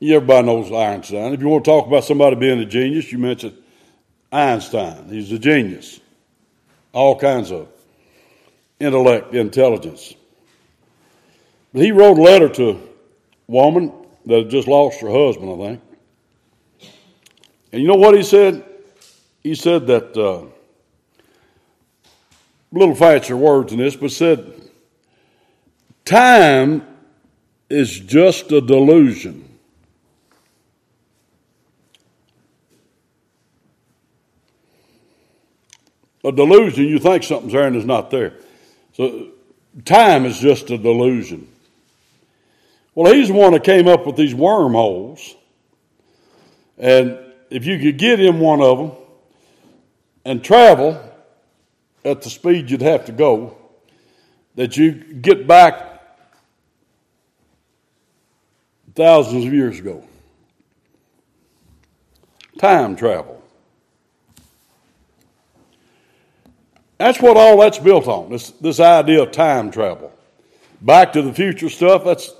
Everybody knows Einstein. If you want to talk about somebody being a genius, you mention Einstein. He's a genius. All kinds of intellect, intelligence. But he wrote a letter to a woman that had just lost her husband, I think. And you know what he said? He said that, uh, little fancier words in this, but said, time is just a delusion. A delusion, you think something's there and it's not there. So time is just a delusion. Well, he's the one that came up with these wormholes. And if you could get in one of them and travel at the speed you'd have to go, that you get back thousands of years ago. Time travel. That's what all that's built on, this, this idea of time travel. Back to the future stuff, that's,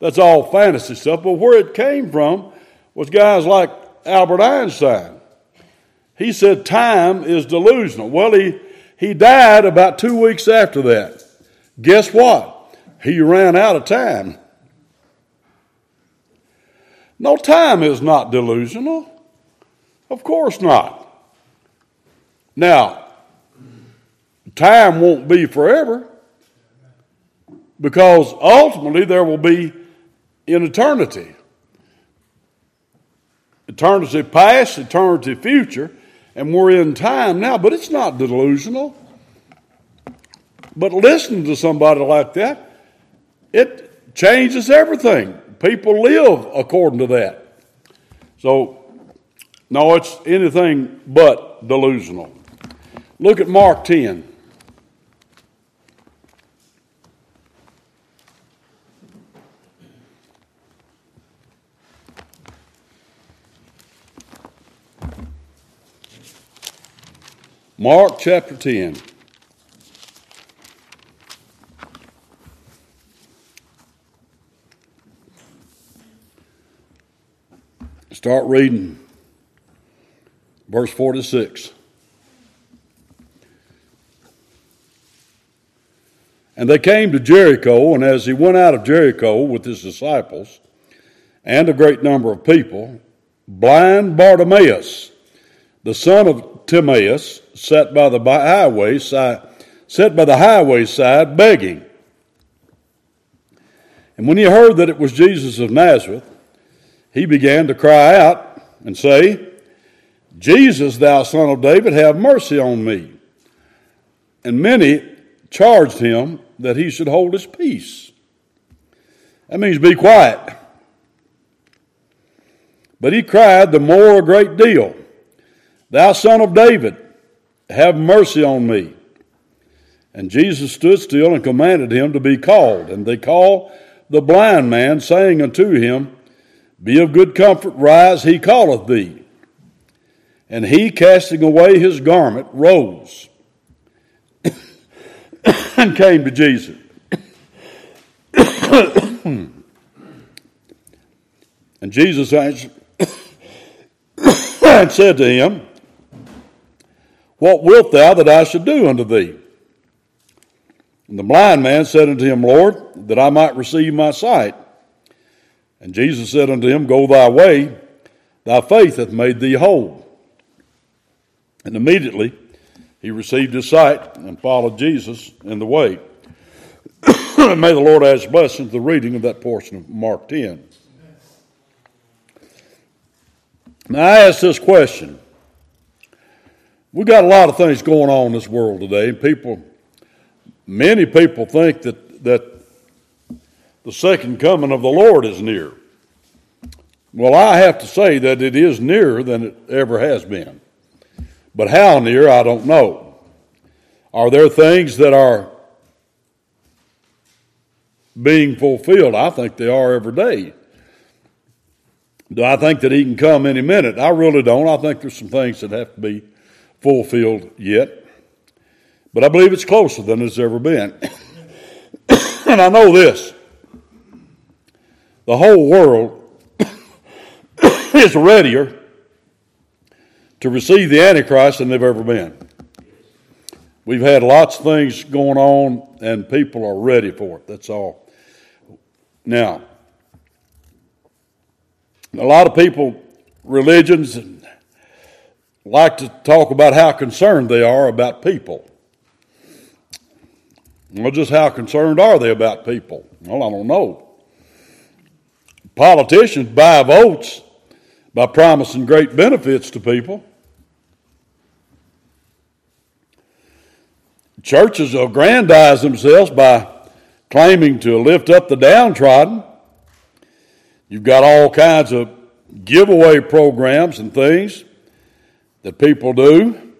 that's all fantasy stuff. But where it came from was guys like Albert Einstein. He said time is delusional. Well, he, he died about two weeks after that. Guess what? He ran out of time. No, time is not delusional. Of course not. Now, time won't be forever because ultimately there will be in eternity. Eternity past, eternity future, and we're in time now, but it's not delusional. But listening to somebody like that, it changes everything. People live according to that. So, no, it's anything but delusional. Look at Mark 10. Mark chapter 10. Start reading verse 46. And they came to Jericho, and as he went out of Jericho with his disciples and a great number of people, blind Bartimaeus, the son of Timaeus, sat by the highway side, sat by the highway side begging. And when he heard that it was Jesus of Nazareth, he began to cry out and say, Jesus, thou son of David, have mercy on me. And many charged him that he should hold his peace. That means be quiet. But he cried the more a great deal, Thou son of David, have mercy on me. And Jesus stood still and commanded him to be called. And they called the blind man, saying unto him, be of good comfort, rise, he calleth thee. And he, casting away his garment, rose and came to Jesus. and Jesus answered and said to him, What wilt thou that I should do unto thee? And the blind man said unto him, Lord, that I might receive my sight. And Jesus said unto him, Go thy way, thy faith hath made thee whole. And immediately he received his sight and followed Jesus in the way. May the Lord add his blessing to the reading of that portion of Mark 10. Now I ask this question. We've got a lot of things going on in this world today, and people, many people think that, that the second coming of the Lord is near. Well, I have to say that it is nearer than it ever has been. But how near, I don't know. Are there things that are being fulfilled? I think they are every day. Do I think that he can come any minute? I really don't. I think there's some things that have to be fulfilled yet. But I believe it's closer than it's ever been. and I know this the whole world is readier to receive the Antichrist than they've ever been. We've had lots of things going on, and people are ready for it. That's all. Now, a lot of people, religions, like to talk about how concerned they are about people. Well, just how concerned are they about people? Well, I don't know. Politicians buy votes by promising great benefits to people. Churches aggrandize themselves by claiming to lift up the downtrodden. You've got all kinds of giveaway programs and things that people do.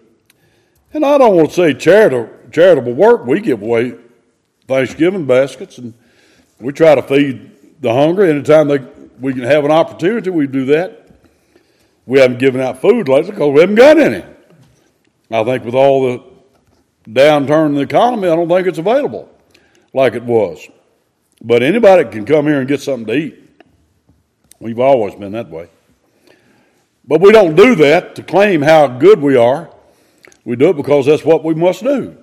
And I don't want to say charitable, charitable work. We give away Thanksgiving baskets and we try to feed the hungry. Anytime they, we can have an opportunity, we do that. We haven't given out food lately because we haven't got any. I think with all the downturn in the economy, I don't think it's available like it was. But anybody can come here and get something to eat. We've always been that way. But we don't do that to claim how good we are. We do it because that's what we must do.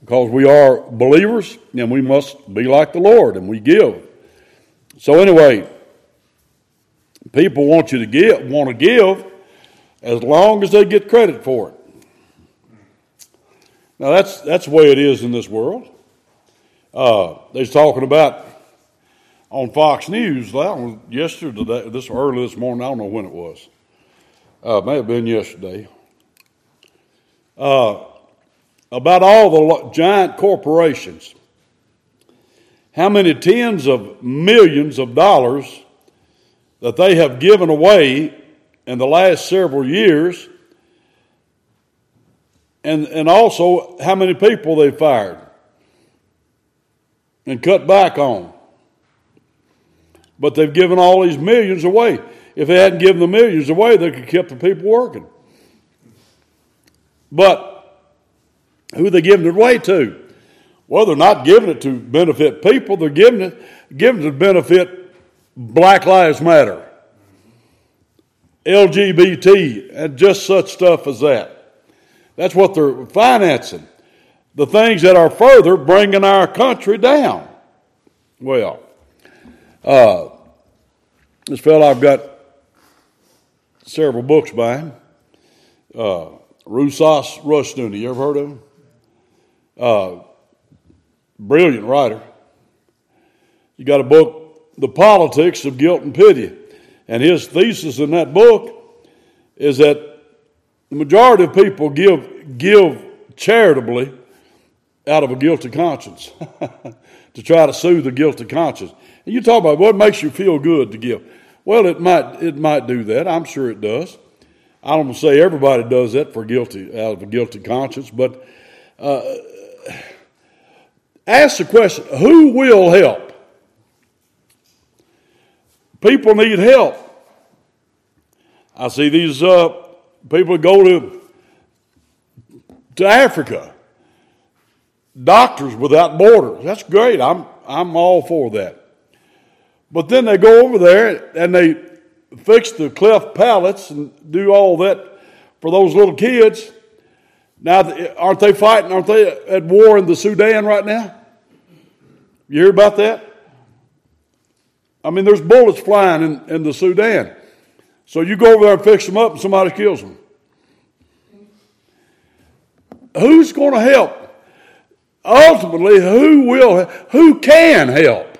Because we are believers and we must be like the Lord and we give. So, anyway, people want you to give, want to give as long as they get credit for it. Now that's that's the way it is in this world. Uh, they're talking about on Fox News that yesterday, this early this morning. I don't know when it was. Uh, may have been yesterday. Uh, about all the giant corporations. How many tens of millions of dollars that they have given away in the last several years and, and also how many people they fired and cut back on. But they've given all these millions away. If they hadn't given the millions away, they could have kept the people working. But who are they giving it away to? Well, they're not giving it to benefit people, they're giving it, giving it to benefit Black Lives Matter, LGBT, and just such stuff as that. That's what they're financing. The things that are further bringing our country down. Well, uh, this fellow I've got several books by him. Uh, Rushdoony, you ever heard of him? Uh, brilliant writer. You got a book, The Politics of Guilt and Pity. And his thesis in that book is that the majority of people give, give charitably out of a guilty conscience to try to soothe the guilty conscience. And you talk about what makes you feel good to give. Well, it might, it might do that. I'm sure it does. I don't say everybody does that for guilty, out of a guilty conscience, but uh, ask the question who will help? People need help. I see these uh, people go to, to Africa. Doctors without borders. That's great. I'm, I'm all for that. But then they go over there and they fix the cleft palates and do all that for those little kids. Now, aren't they fighting? Aren't they at war in the Sudan right now? You hear about that? I mean, there's bullets flying in, in the Sudan. So you go over there and fix them up, and somebody kills them. Who's going to help? Ultimately, who will, who can help?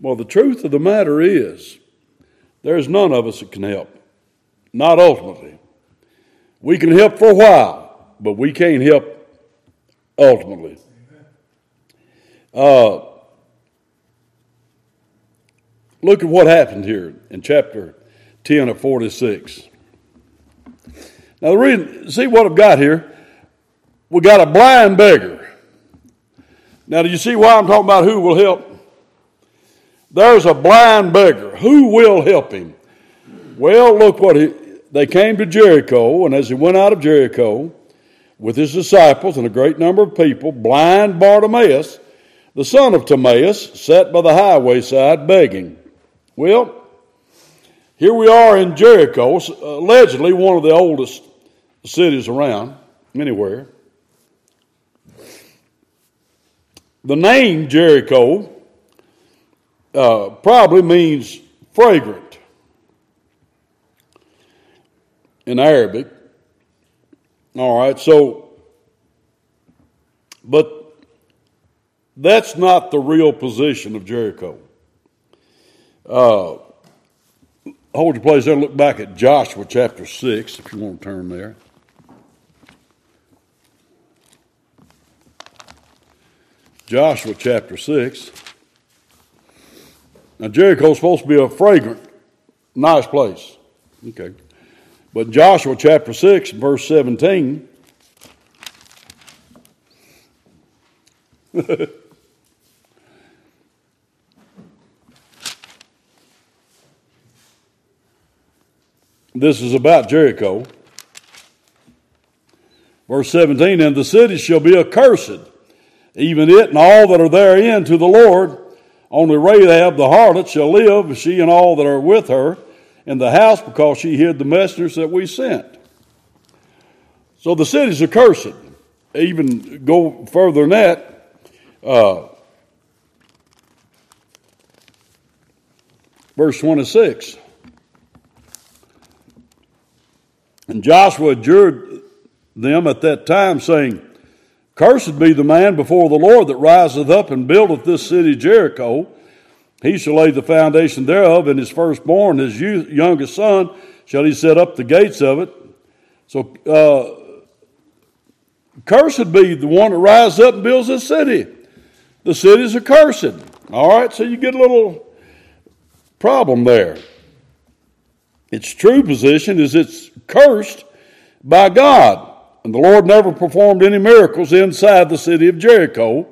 Well, the truth of the matter is, there's none of us that can help. Not ultimately. We can help for a while, but we can't help ultimately. Uh, Look at what happened here in chapter 10 of 46. Now, the reason, see what I've got here? We got a blind beggar. Now, do you see why I'm talking about who will help? There's a blind beggar. Who will help him? Well, look what he, they came to Jericho, and as he went out of Jericho with his disciples and a great number of people, blind Bartimaeus, the son of Timaeus, sat by the highway side begging. Well, here we are in Jericho, allegedly one of the oldest cities around, anywhere. The name Jericho uh, probably means fragrant in Arabic. All right, so, but that's not the real position of Jericho. Uh, hold your place there look back at Joshua chapter 6, if you want to turn there. Joshua chapter 6. Now, Jericho's supposed to be a fragrant, nice place. Okay. But Joshua chapter 6, verse 17. this is about Jericho. Verse 17, and the city shall be accursed, even it and all that are therein to the Lord. Only Rahab the harlot shall live, she and all that are with her in the house, because she hid the messengers that we sent. So the city's accursed. Even go further than that. Uh, verse 26. And Joshua adjured them at that time, saying, Cursed be the man before the Lord that riseth up and buildeth this city Jericho. He shall lay the foundation thereof, and his firstborn, his youngest son, shall he set up the gates of it. So, uh, cursed be the one that rises up and builds this city. The cities are cursed. All right, so you get a little problem there. Its true position is it's cursed by God. And the Lord never performed any miracles inside the city of Jericho.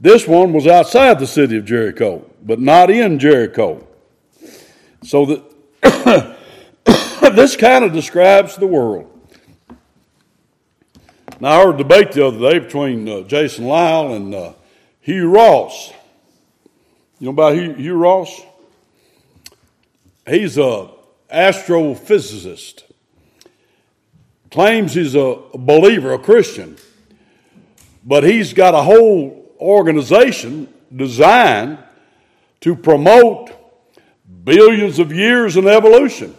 This one was outside the city of Jericho, but not in Jericho. So that this kind of describes the world. Now, I heard a debate the other day between uh, Jason Lisle and uh, Hugh Ross. You know about Hugh, Hugh Ross? He's a astrophysicist claims he's a believer, a Christian, but he's got a whole organization designed to promote billions of years in evolution.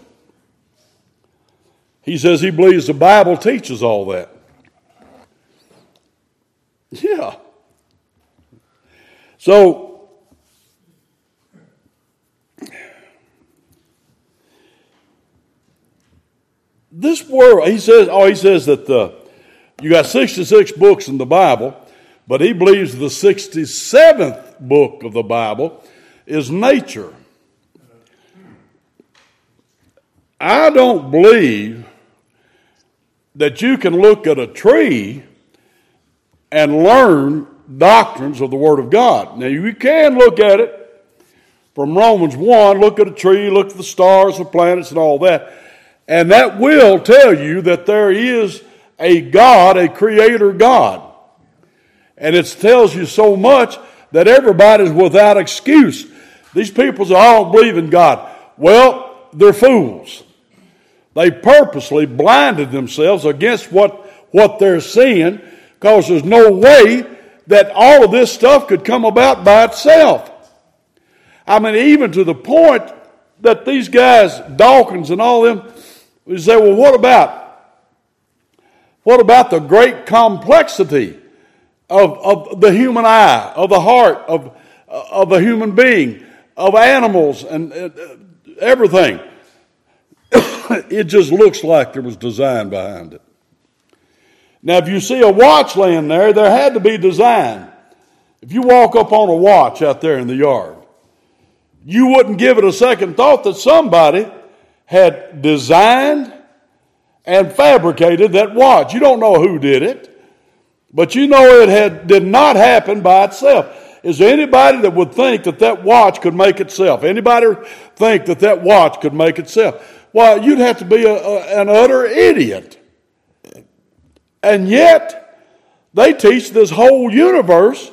He says he believes the Bible teaches all that. Yeah. So this world, he says, oh, he says that the, you got 66 books in the Bible, but he believes the 67th book of the Bible is nature. I don't believe that you can look at a tree and learn doctrines of the Word of God. Now, you can look at it from Romans 1, look at a tree, look at the stars, the planets, and all that. And that will tell you that there is a God, a creator God. And it tells you so much that everybody's without excuse. These people say, I don't believe in God. Well, they're fools. They purposely blinded themselves against what, what they're seeing because there's no way that all of this stuff could come about by itself. I mean, even to the point that these guys, Dawkins and all them, we say, well, what about? What about the great complexity of, of the human eye, of the heart, of, of a human being, of animals, and uh, everything? it just looks like there was design behind it. Now, if you see a watch laying there, there had to be design. If you walk up on a watch out there in the yard, you wouldn't give it a second thought that somebody had designed and fabricated that watch. You don't know who did it, but you know it had, did not happen by itself. Is there anybody that would think that that watch could make itself? Anybody think that that watch could make itself? Well, you'd have to be a, a, an utter idiot. And yet, they teach this whole universe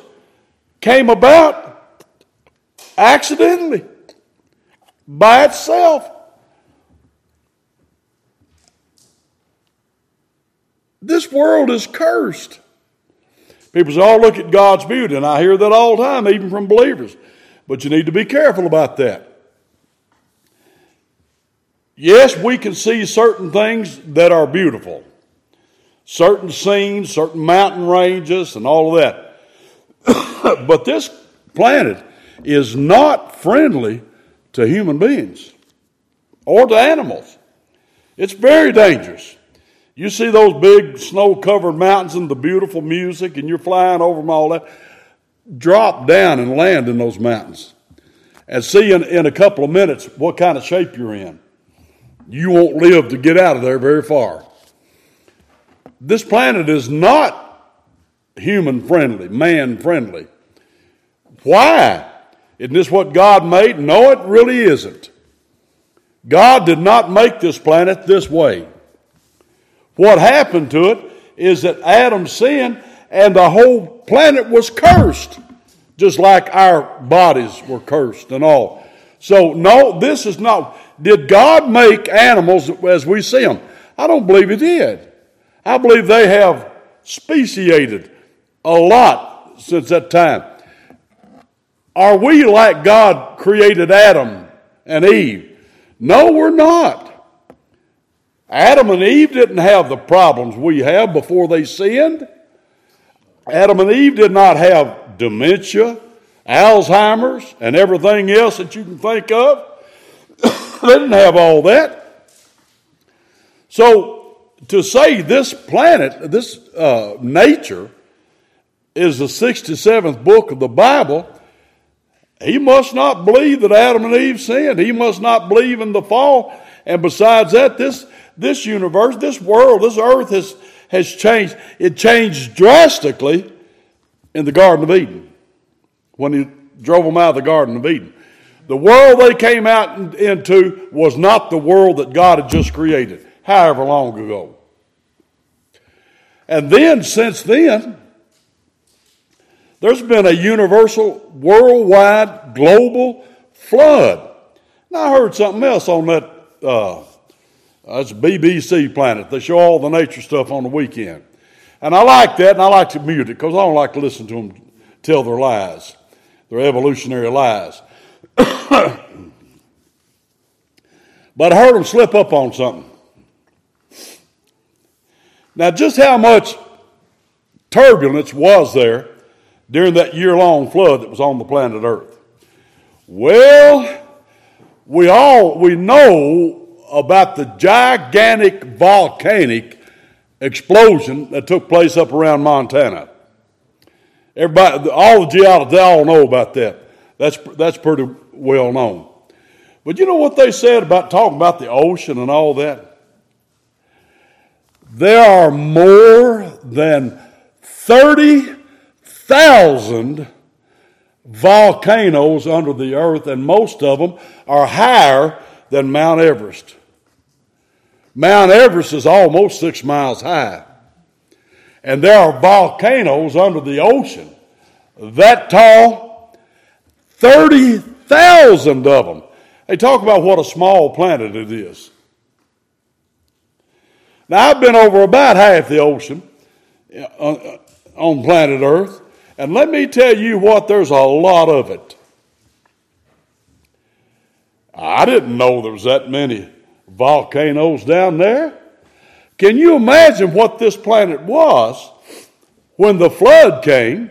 came about accidentally. by itself. This world is cursed. People say, oh, look at God's beauty. And I hear that all the time, even from believers. But you need to be careful about that. Yes, we can see certain things that are beautiful, certain scenes, certain mountain ranges, and all of that. but this planet is not friendly to human beings or to animals. It's very dangerous. You see those big snow covered mountains and the beautiful music, and you're flying over them all that. Drop down and land in those mountains and see in, in a couple of minutes what kind of shape you're in. You won't live to get out of there very far. This planet is not human friendly, man friendly. Why? Isn't this what God made? No, it really isn't. God did not make this planet this way. What happened to it is that Adam sinned and the whole planet was cursed, just like our bodies were cursed and all. So, no, this is not. Did God make animals as we see them? I don't believe He did. I believe they have speciated a lot since that time. Are we like God created Adam and Eve? No, we're not. Adam and Eve didn't have the problems we have before they sinned. Adam and Eve did not have dementia, Alzheimer's, and everything else that you can think of. they didn't have all that. So, to say this planet, this uh, nature, is the 67th book of the Bible, he must not believe that Adam and Eve sinned. He must not believe in the fall. And besides that, this this universe, this world, this earth has, has changed. It changed drastically in the Garden of Eden when he drove them out of the Garden of Eden. The world they came out into was not the world that God had just created, however long ago. And then, since then, there's been a universal, worldwide, global flood. Now, I heard something else on that uh, it's BBC Planet. They show all the nature stuff on the weekend. And I like that, and I like to mute it because I don't like to listen to them tell their lies, their evolutionary lies. but I heard them slip up on something. Now, just how much turbulence was there during that year long flood that was on the planet Earth? Well, we all we know about the gigantic volcanic explosion that took place up around Montana. Everybody, all the geologists, they all know about that. That's, that's pretty well known. But you know what they said about talking about the ocean and all that? There are more than 30,000 volcanoes under the earth, and most of them are higher than Mount Everest. Mount Everest is almost six miles high. And there are volcanoes under the ocean that tall, 30,000 of them. They talk about what a small planet it is. Now, I've been over about half the ocean uh, on planet Earth, and let me tell you what, there's a lot of it. I didn't know there was that many volcanoes down there. Can you imagine what this planet was when the flood came?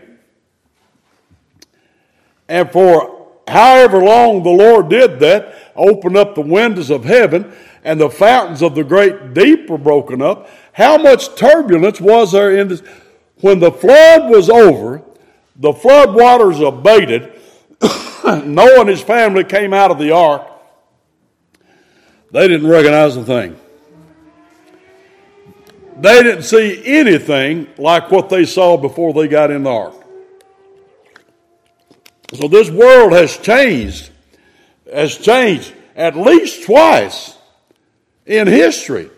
And for however long the Lord did that, opened up the windows of heaven, and the fountains of the great deep were broken up. How much turbulence was there in this? When the flood was over, the flood waters abated. Noah and his family came out of the ark they didn't recognize a thing. They didn't see anything like what they saw before they got in the ark. So this world has changed, has changed at least twice in history.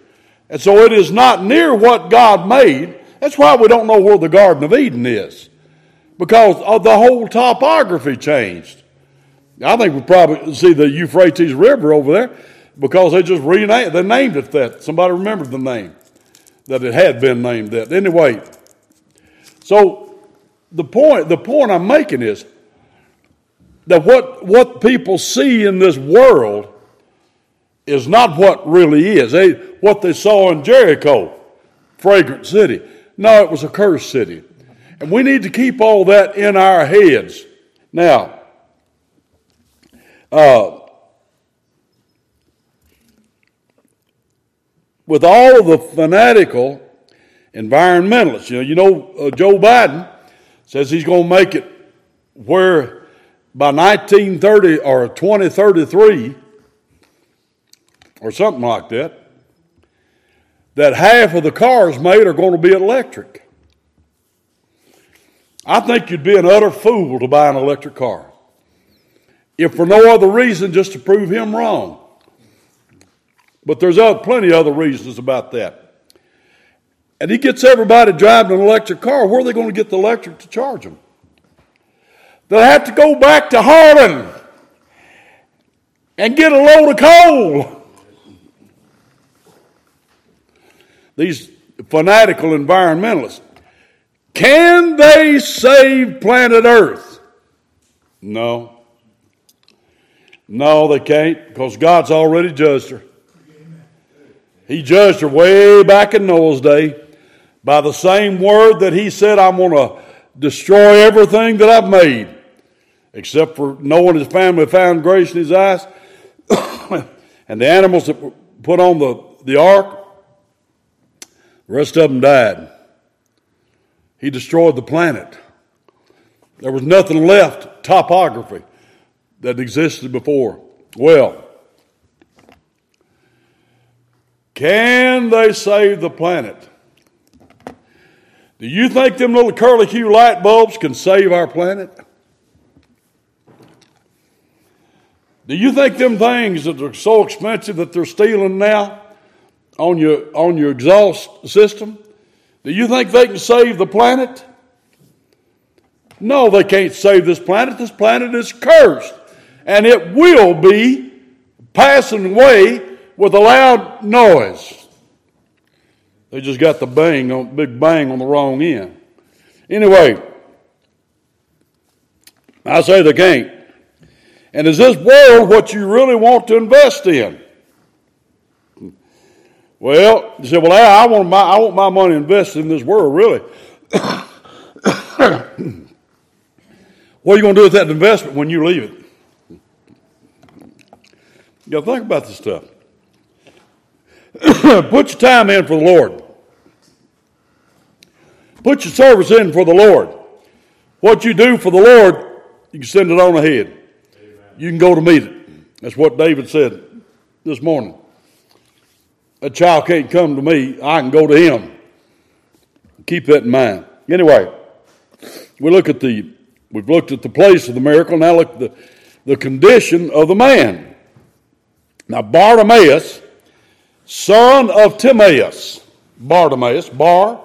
And so it is not near what God made. That's why we don't know where the Garden of Eden is. Because the whole topography changed. I think we probably see the Euphrates River over there because they just renamed they named it that. Somebody remembered the name that it had been named that. Anyway, so the point the point I'm making is that what what people see in this world is not what really is. They, what they saw in Jericho, fragrant city. No, it was a cursed city. And we need to keep all that in our heads. Now, uh, with all the fanatical environmentalists, you know, you know uh, Joe Biden says he's going to make it where by 1930 or 2033 or something like that, that half of the cars made are going to be electric. I think you'd be an utter fool to buy an electric car if for no other reason just to prove him wrong. But there's plenty of other reasons about that. And he gets everybody driving an electric car. Where are they going to get the electric to charge them? They'll have to go back to Harlan and get a load of coal. These fanatical environmentalists. Can they save planet Earth? No. No, they can't because God's already judged her. He judged her way back in Noah's day by the same word that he said, I'm going to destroy everything that I've made, except for Noah and his family found grace in his eyes. and the animals that were put on the, the ark, the rest of them died. He destroyed the planet. There was nothing left, topography that existed before. Well, can they save the planet? Do you think them little curly Q light bulbs can save our planet? Do you think them things that are so expensive that they're stealing now on your, on your exhaust system, do you think they can save the planet? No, they can't save this planet. This planet is cursed and it will be passing away with a loud noise. They just got the bang on, big bang on the wrong end. Anyway, I say they can't. And is this world what you really want to invest in? Well, he said, well, I want my, I want my money invested in this world, really. what are you going to do with that investment when you leave it? You got to think about this stuff. Put your time in for the Lord. Put your service in for the Lord. What you do for the Lord, you can send it on ahead. Amen. You can go to meet it. That's what David said this morning. A child can't come to me, I can go to him. Keep that in mind. Anyway, we look at the we've looked at the place of the miracle, now look at the, the condition of the man. Now, Bartimaeus, son of Timaeus, Bartimaeus, Bar,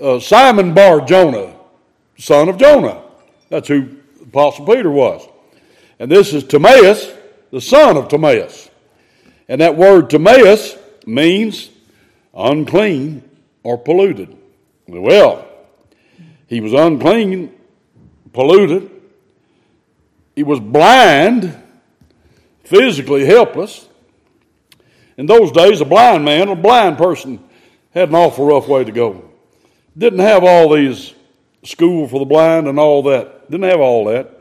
uh, Simon Bar Jonah, son of Jonah. That's who Apostle Peter was. And this is Timaeus, the son of Timaeus. And that word Timaeus means unclean or polluted. Well, he was unclean, polluted. He was blind physically helpless. In those days, a blind man, a blind person, had an awful rough way to go. Didn't have all these school for the blind and all that. Didn't have all that.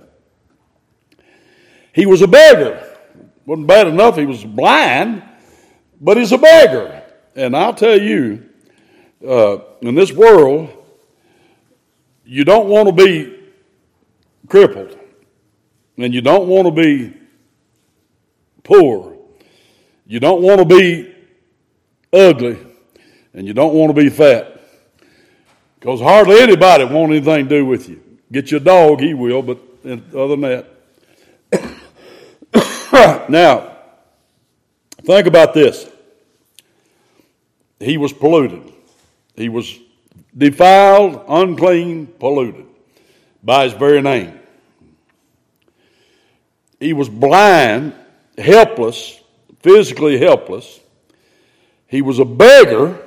He was a beggar. Wasn't bad enough he was blind, but he's a beggar. And I'll tell you, uh, in this world, you don't want to be crippled, and you don't want to be poor. You don't want to be ugly, and you don't want to be fat. Because hardly anybody want anything to do with you. Get your dog, he will, but other than that. now, think about this. He was polluted. He was defiled, unclean, polluted by his very name. He was blind, helpless, physically helpless. He was a beggar,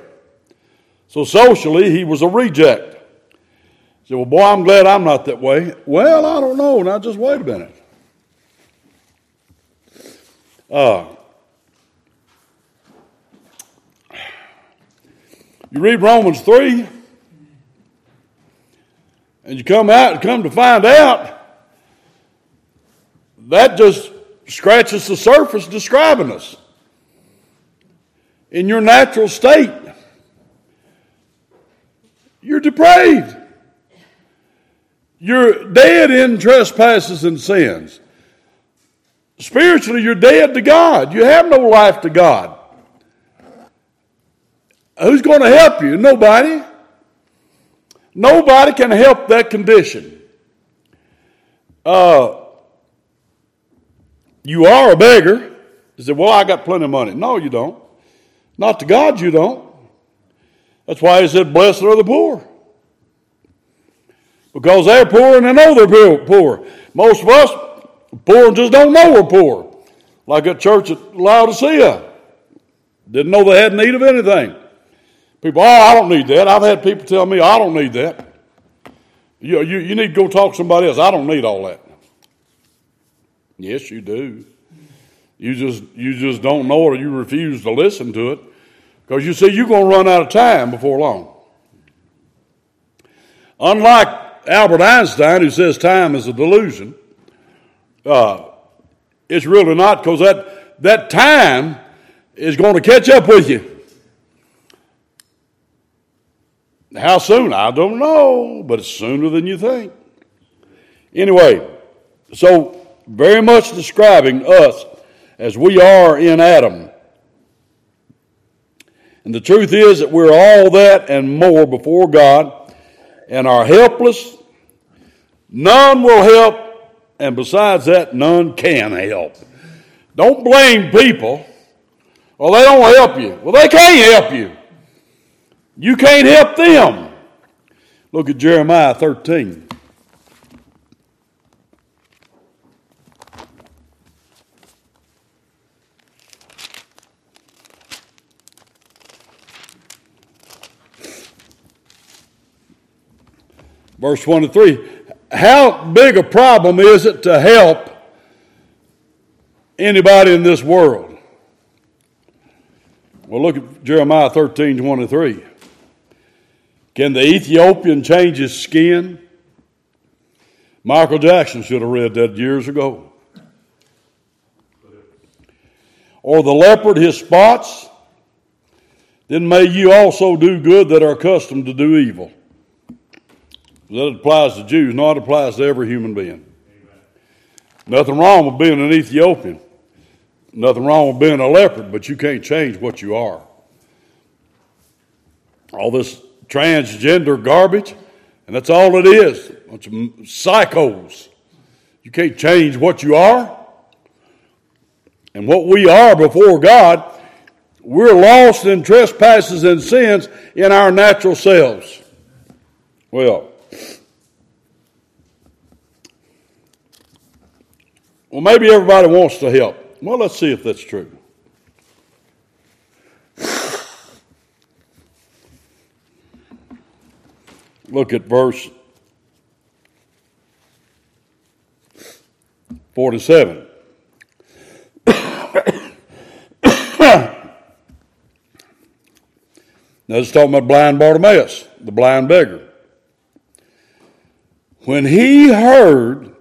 so socially he was a reject. Said, Well, boy, I'm glad I'm not that way. Well, I don't know. Now, just wait a minute. Uh, you read Romans 3, and you come out and come to find out that just scratches the surface describing us. In your natural state, you're depraved. You're dead in trespasses and sins. Spiritually, you're dead to God. You have no life to God. Who's going to help you? Nobody. Nobody can help that condition. Uh, you are a beggar. You say, Well, I got plenty of money. No, you don't. Not to God, you don't. That's why he said, Blessed are the poor. Because they're poor and they know they're poor. Most of us, poor just don't know we're poor. Like at church at Laodicea. Didn't know they had need of anything. People, oh, I don't need that. I've had people tell me, I don't need that. You, you, you need to go talk to somebody else. I don't need all that. Yes, you do. You just, you just don't know it or you refuse to listen to it because you see you're going to run out of time before long. Unlike Albert Einstein, who says time is a delusion, uh, it's really not because that, that time is going to catch up with you. How soon? I don't know, but it's sooner than you think. Anyway, so very much describing us as we are in Adam. And the truth is that we're all that and more before God and are helpless. None will help, and besides that, none can help. Don't blame people. Well, they don't help you. Well, they can't help you. You can't help them. Look at Jeremiah 13. Verse 23. How big a problem is it to help anybody in this world? Well, look at Jeremiah 13 23. Can the Ethiopian change his skin? Michael Jackson should have read that years ago. Or the leopard his spots? Then may you also do good that are accustomed to do evil. That applies to Jews, not applies to every human being. Nothing wrong with being an Ethiopian. Nothing wrong with being a leopard, but you can't change what you are. All this transgender garbage, and that's all it is. A bunch of psychos. You can't change what you are. And what we are before God, we're lost in trespasses and sins in our natural selves. Well, well, maybe everybody wants to help. Well, let's see if that's true. Look at verse 47. Now, it's talking about blind Bartimaeus, the blind beggar. When he heard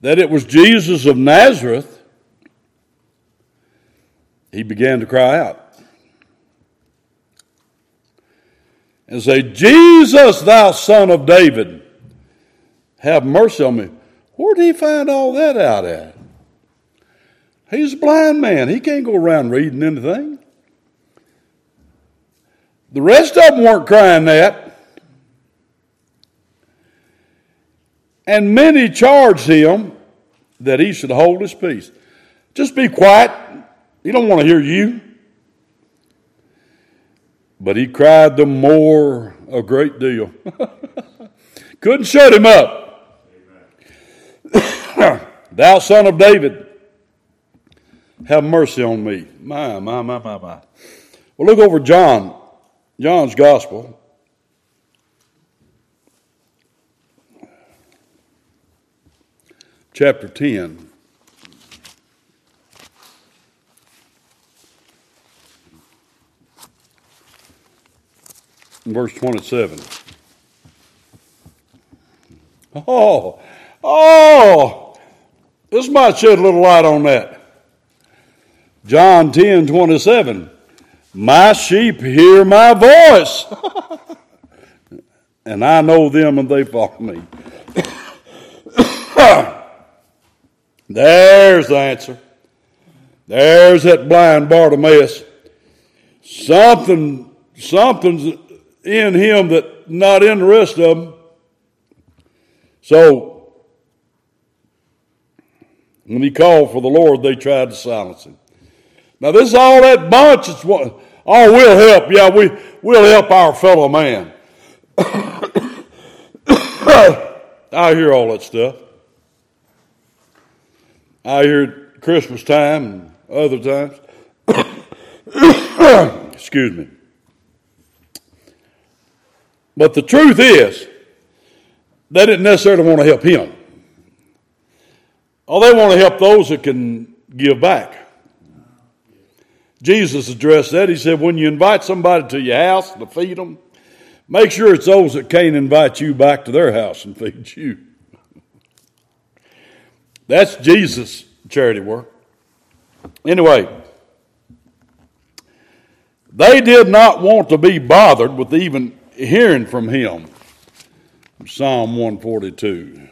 that it was Jesus of Nazareth, he began to cry out. And say, Jesus, thou son of David, have mercy on me. Where did he find all that out at? He's a blind man. He can't go around reading anything. The rest of them weren't crying that. And many charged him that he should hold his peace. Just be quiet. He don't want to hear you. But he cried the more a great deal. Couldn't shut him up. Thou son of David, have mercy on me. My, my, my, my, my. Well, look over John, John's Gospel. Chapter 10. Verse 27. Oh, oh, this might shed a little light on that. John 10 27. My sheep hear my voice, and I know them and they follow me. There's the answer. There's that blind Bartimaeus. Something, something's in him that not in the rest of them. So, when he called for the Lord, they tried to silence him. Now, this is all that bunch. It's what, oh, we'll help. Yeah, we, we'll help our fellow man. I hear all that stuff. I hear it Christmas time and other times. Excuse me. But the truth is, they didn't necessarily want to help him. Oh, they want to help those that can give back. Jesus addressed that. He said, when you invite somebody to your house to feed them, make sure it's those that can't invite you back to their house and feed you. That's Jesus' charity work. Anyway, they did not want to be bothered with even hearing from him. Psalm 142.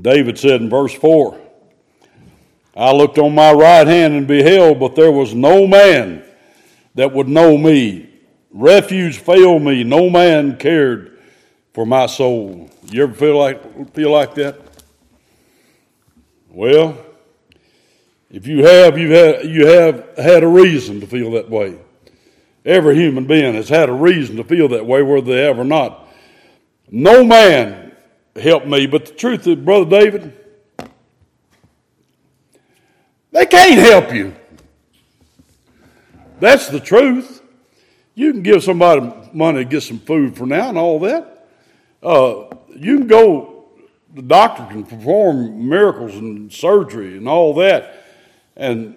David said in verse 4 I looked on my right hand and beheld, but there was no man that would know me. Refuge failed me, no man cared for my soul. You ever feel like feel like that? Well, if you have, you have you have had a reason to feel that way. Every human being has had a reason to feel that way, whether they have or not. No man helped me, but the truth is, Brother David, they can't help you. That's the truth. You can give somebody money to get some food for now and all that. Uh, you can go, the doctor can perform miracles and surgery and all that, and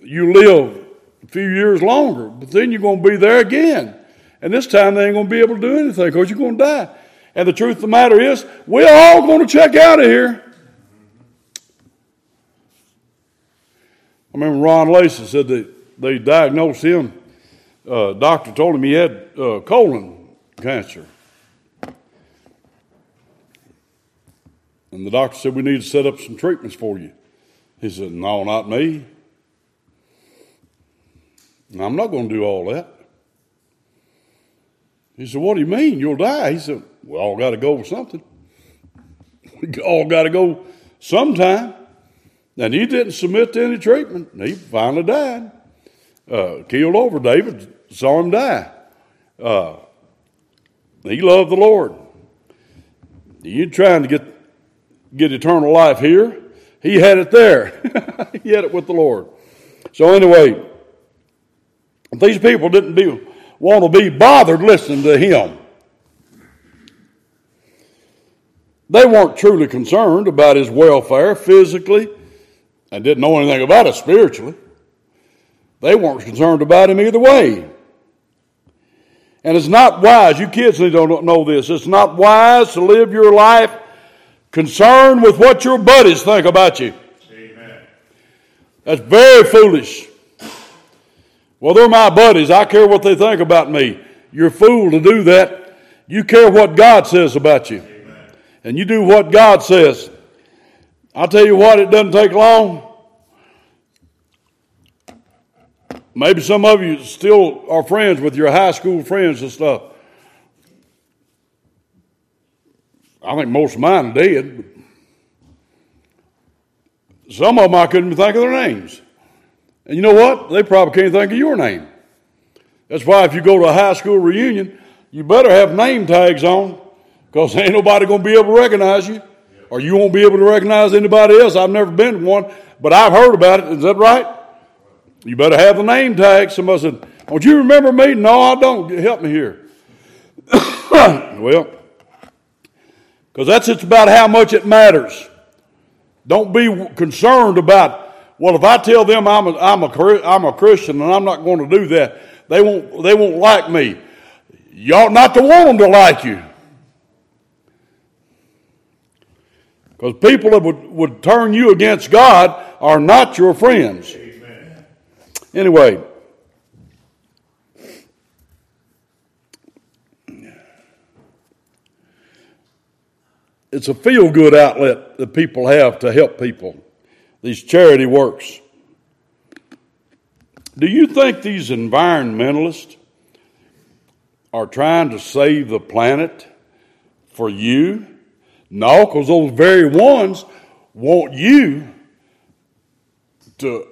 you live a few years longer, but then you're going to be there again. And this time they ain't going to be able to do anything because you're going to die. And the truth of the matter is, we're all going to check out of here. I remember Ron Lacey said that they diagnosed him. Uh, doctor told him he had uh, colon cancer. And the doctor said, We need to set up some treatments for you. He said, No, not me. I'm not going to do all that. He said, What do you mean? You'll die. He said, We all got to go with something. We all got to go sometime. And he didn't submit to any treatment. He finally died. Uh, killed over. David saw him die. Uh, he loved the Lord. You trying to get get eternal life here? He had it there. he had it with the Lord. So anyway, these people didn't be, want to be bothered listening to him. They weren't truly concerned about his welfare physically and didn't know anything about it spiritually. They weren't concerned about him either way. And it's not wise, you kids need to know this, it's not wise to live your life concerned with what your buddies think about you. Amen. That's very foolish. Well, they're my buddies. I care what they think about me. You're a fool to do that. You care what God says about you. Amen. And you do what God says. I'll tell you what, it doesn't take long. Maybe some of you still are friends with your high school friends and stuff. I think most of mine did. Some of them I couldn't even think of their names. And you know what? They probably can't think of your name. That's why if you go to a high school reunion, you better have name tags on because ain't nobody going to be able to recognize you or you won't be able to recognize anybody else. I've never been to one, but I've heard about it. Is that right? You better have the name tag. Somebody said, Don't you remember me? No, I don't. Help me here. well, because that's it's about how much it matters. Don't be concerned about, well, if I tell them I'm a, I'm a, I'm a Christian and I'm not going to do that, they won't, they won't like me. You ought not to want them to like you. Because people that would, would turn you against God are not your friends. Amen. Anyway, it's a feel good outlet that people have to help people, these charity works. Do you think these environmentalists are trying to save the planet for you? No, because those very ones want you to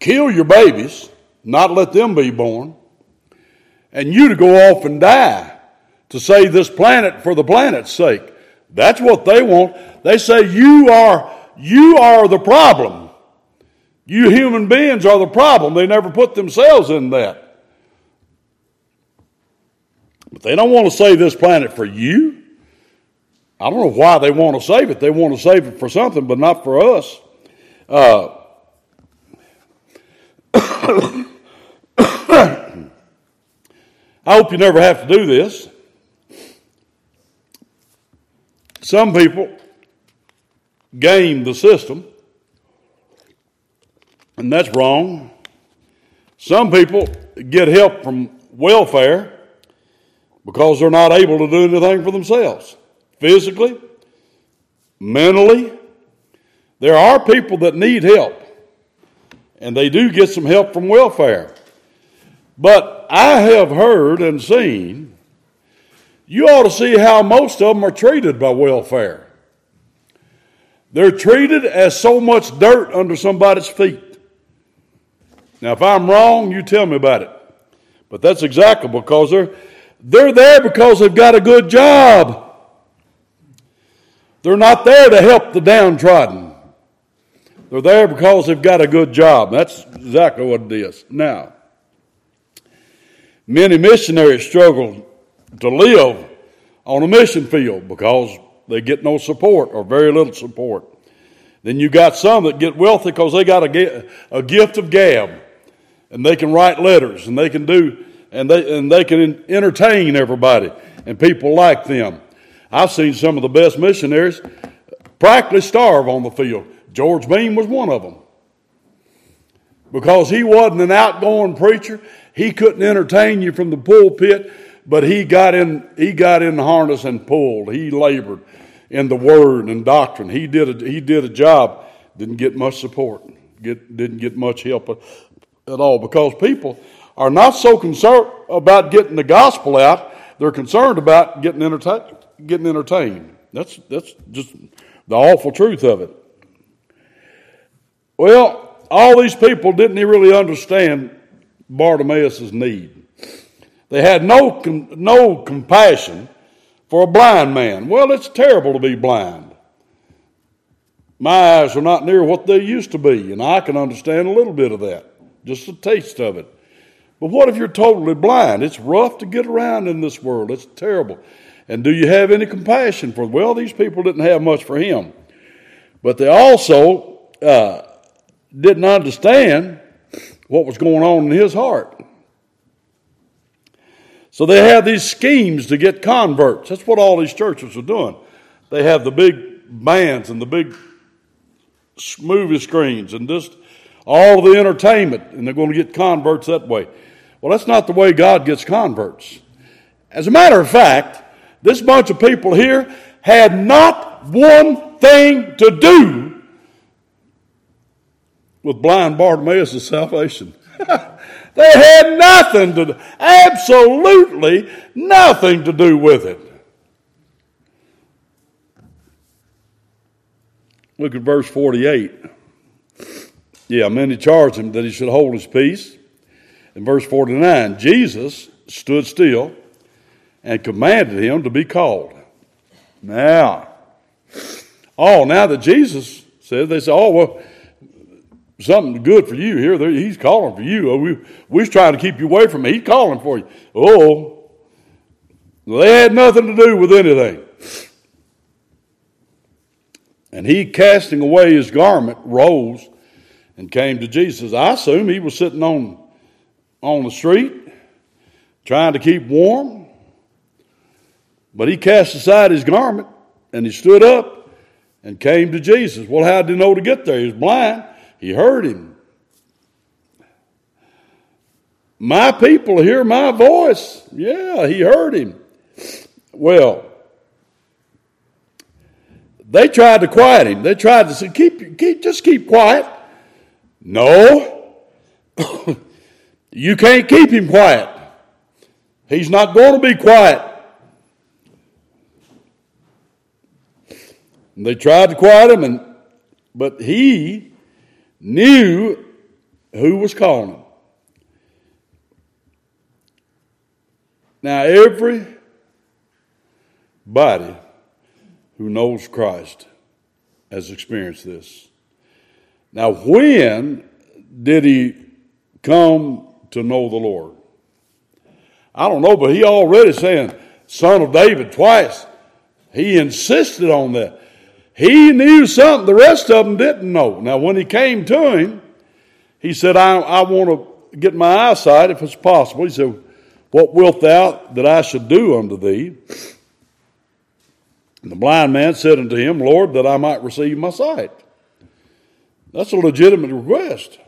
kill your babies, not let them be born, and you to go off and die to save this planet for the planet's sake. That's what they want. They say you are you are the problem. You human beings are the problem. They never put themselves in that. But they don't want to save this planet for you. I don't know why they want to save it. They want to save it for something, but not for us. Uh, I hope you never have to do this. Some people game the system, and that's wrong. Some people get help from welfare because they're not able to do anything for themselves physically, mentally. There are people that need help, and they do get some help from welfare. But I have heard and seen, you ought to see how most of them are treated by welfare. They're treated as so much dirt under somebody's feet. Now, if I'm wrong, you tell me about it. But that's exactly because they're, they're there because they've got a good job. They're not there to help the downtrodden. They're there because they've got a good job. That's exactly what it is. Now, many missionaries struggle to live on a mission field because they get no support or very little support. Then you got some that get wealthy because they got a, a gift of gab and they can write letters and they can do and they and they can entertain everybody and people like them. I've seen some of the best missionaries practically starve on the field. George Beam was one of them. Because he wasn't an outgoing preacher, he couldn't entertain you from the pulpit, but he got in he got in the harness and pulled. He labored in the word and doctrine. He did a, he did a job. Didn't get much support. Get, didn't get much help at all because people are not so concerned about getting the gospel out. They're concerned about getting entertained getting entertained. That's, that's just the awful truth of it. Well, all these people didn't really understand Bartimaeus' need. They had no, no compassion for a blind man. Well, it's terrible to be blind. My eyes are not near what they used to be, and I can understand a little bit of that, just a taste of it. But what if you're totally blind? It's rough to get around in this world. It's terrible. And do you have any compassion for? Well, these people didn't have much for him. But they also uh, didn't understand what was going on in his heart. So they have these schemes to get converts. That's what all these churches are doing. They have the big bands and the big movie screens and just all the entertainment, and they're going to get converts that way. Well, that's not the way God gets converts. As a matter of fact, this bunch of people here had not one thing to do with blind Bartimaeus' salvation. they had nothing to do, absolutely nothing to do with it. Look at verse 48. Yeah, many charged him that he should hold his peace. In verse 49, Jesus stood still and commanded him to be called. Now, oh, now that Jesus said, they say, oh, well, something good for you here. He's calling for you. Oh, we, we're trying to keep you away from me. He's calling for you. Oh, they had nothing to do with anything. And he, casting away his garment, rose and came to Jesus. I assume he was sitting on, on the street trying to keep warm. But he cast aside his garment and he stood up and came to Jesus. Well, how did he know to get there? He was blind. He heard him. My people hear my voice. Yeah, he heard him. Well, they tried to quiet him. They tried to say, keep, keep, just keep quiet. No. you can't keep him quiet. He's not going to be quiet. And they tried to quiet him, and, but he knew who was calling him. Now, everybody who knows Christ has experienced this. Now, when did he come to know the Lord? I don't know, but he already saying, son of David, twice. He insisted on that. He knew something the rest of them didn't know. Now, when he came to him, he said, I, I want to get my eyesight if it's possible. He said, What wilt thou that I should do unto thee? And the blind man said unto him, Lord, that I might receive my sight. That's a legitimate request.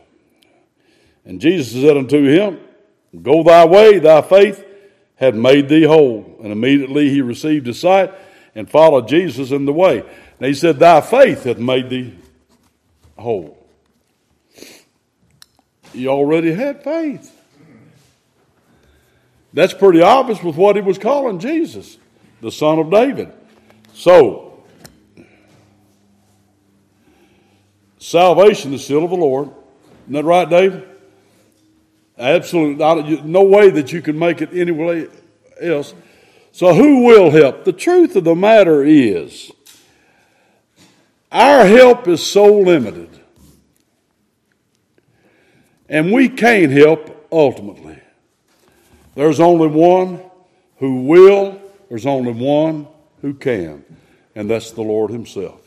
And Jesus said unto him, Go thy way, thy faith had made thee whole. And immediately he received his sight and followed Jesus in the way. And he said, Thy faith hath made thee whole. He already had faith. That's pretty obvious with what he was calling Jesus, the son of David. So, salvation is still of the Lord. Isn't that right, David? Absolutely. No way that you can make it any way else. So, who will help? The truth of the matter is, our help is so limited. And we can't help ultimately. There's only one who will, there's only one who can, and that's the Lord Himself.